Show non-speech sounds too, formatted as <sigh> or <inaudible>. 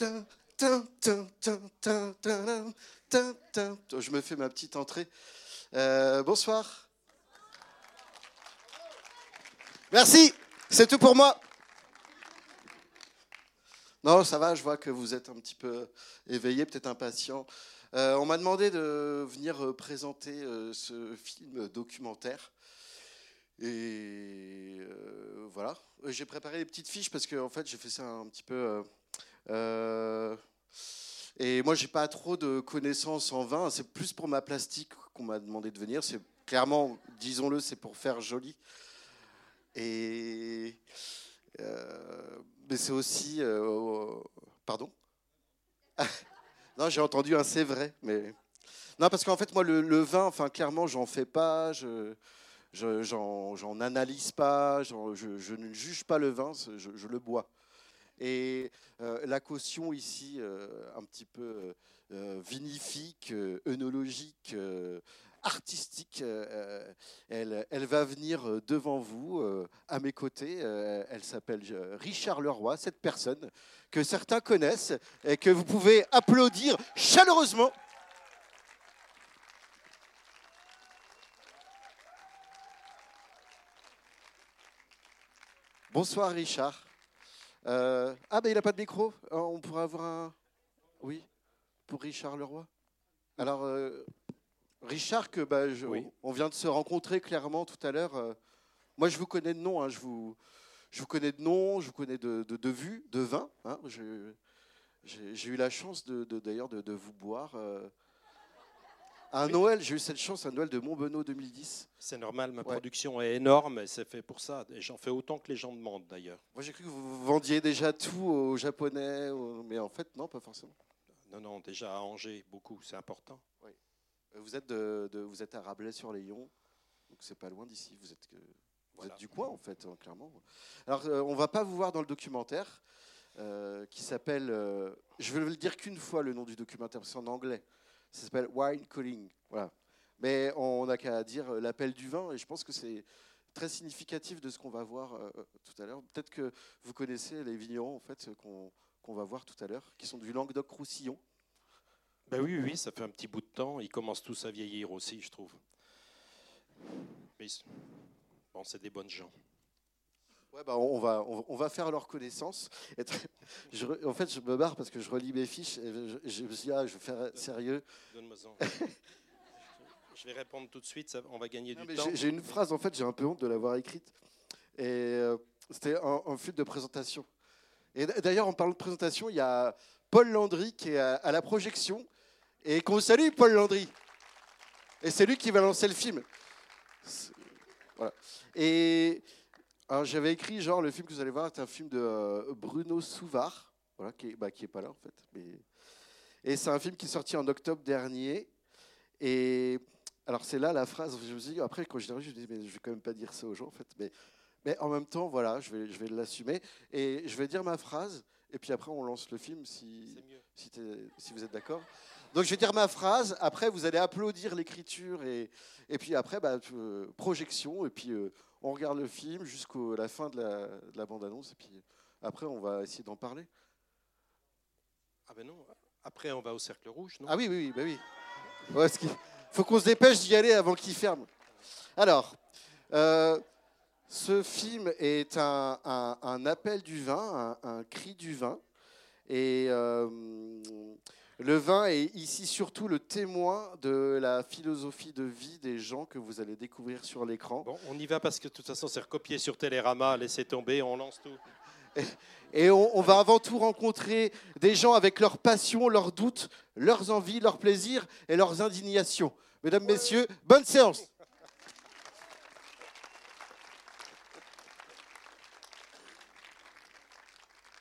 Je me fais ma petite entrée. Euh, bonsoir. Merci, c'est tout pour moi. Non, ça va, je vois que vous êtes un petit peu éveillé, peut-être impatient. Euh, on m'a demandé de venir euh, présenter ce film documentaire. Et voilà. J'ai préparé les petites fiches parce que en fait, j'ai fait ça un petit peu. Et moi, j'ai pas trop de connaissances en vin. C'est plus pour ma plastique qu'on m'a demandé de venir. C'est clairement, disons-le, c'est pour faire joli. Et mais c'est aussi. pardon? <laughs> Non, j'ai entendu un c'est vrai, mais. Non, parce qu'en fait, moi, le, vin, enfin, clairement, j'en fais pas, je, j'en, analyse pas, je, ne juge pas le vin, je, le bois. Et euh, la caution ici, euh, un petit peu euh, vinifique, œnologique, artistique. Elle, elle, va venir devant vous, à mes côtés. elle s'appelle Richard Leroy, cette personne que certains connaissent et que vous pouvez applaudir chaleureusement. Bonsoir Richard. Ah ben il n'a pas de micro. On pourrait avoir un... Oui, pour Richard Leroy. Alors, Richard, que bah, on vient de se rencontrer clairement tout à l'heure. Euh, moi, je vous connais de nom, hein, je, vous, je vous connais de nom, je vous connais de, de, de vue, de vin. Hein, j'ai eu la chance de, d'ailleurs de, vous boire. À Noël, j'ai eu cette chance, à Noël de Montbenoît 2010. C'est normal, ma production est énorme et c'est fait pour ça. Et j'en fais autant que les gens demandent d'ailleurs. Moi j'ai cru que vous vendiez déjà tout aux Japonais, mais en fait non, pas forcément. Non, non, déjà à Angers, beaucoup, c'est important. Oui. Euh, vous êtes, de, vous êtes à Rabelais-sur-les-Yon, donc c'est pas loin d'ici. Vous êtes, vous êtes du coin en fait, hein, clairement. Alors euh, on va pas vous voir dans le documentaire euh, qui s'appelle. je vais le dire qu'une fois le nom du documentaire, c'est en anglais. Ça s'appelle Wine Calling. Voilà. Mais on n'a qu'à dire l'appel du vin, et je pense que c'est très significatif de ce qu'on va voir tout à l'heure. Peut-être que vous connaissez les vignerons en fait qu'on va voir tout à l'heure, qui sont du Languedoc-Roussillon. Ben oui, oui, ça fait un petit bout de temps. Ils commencent tous à vieillir aussi, je trouve. Mais bon, c'est des bonnes gens. Ouais, bah on, va, on, va faire leur connaissance. en fait, je me barre parce que je relis mes fiches et je, me dis, ah, je vais faire sérieux. Donne-moi ça. je vais répondre tout de suite, on va gagner du temps. J'ai une phrase, en fait, j'ai un peu honte de l'avoir écrite. Et euh, c'était un, un de présentation. Et d'ailleurs, en parlant de présentation, il y a Paul Landry qui est à la projection et qu'on salue Paul Landry. Et c'est lui qui va lancer le film. Voilà. Et j'avais écrit, genre, le film que vous allez voir, c'est un film de euh, Bruno Souvard, voilà, qui n'est bah, est pas là en fait. Mais... Et c'est un film qui est sorti en octobre dernier. Et alors c'est là la phrase, je me suis dit, après quand je l'ai je me dit, mais je vais quand même pas dire ça aux gens en fait. Mais, mais en même temps, voilà, je vais, je vais l'assumer. Et je vais dire ma phrase, et puis après on lance le film si, si, si vous êtes d'accord. Donc je vais dire ma phrase, après vous allez applaudir l'écriture et, et puis après bah, euh, projection et puis euh, on regarde le film jusqu'à la fin de la, de la bande-annonce et puis après on va essayer d'en parler. Ah ben non, après on va au cercle rouge, non? Ah oui, oui, oui, bah oui. Il faut qu'on se dépêche d'y aller avant qu'il ferme. Alors, euh, ce film est un, un, appel du vin, un, un, cri du vin. Et le vin est ici surtout le témoin de la philosophie de vie des gens que vous allez découvrir sur l'écran. Bon, on y va parce que de toute façon, c'est recopié sur Télérama, laissez tomber, on lance tout. Et, on, va avant tout rencontrer des gens avec leurs passions, leurs doutes, leurs envies, leurs plaisirs et leurs indignations. Mesdames, Messieurs, bonne séance.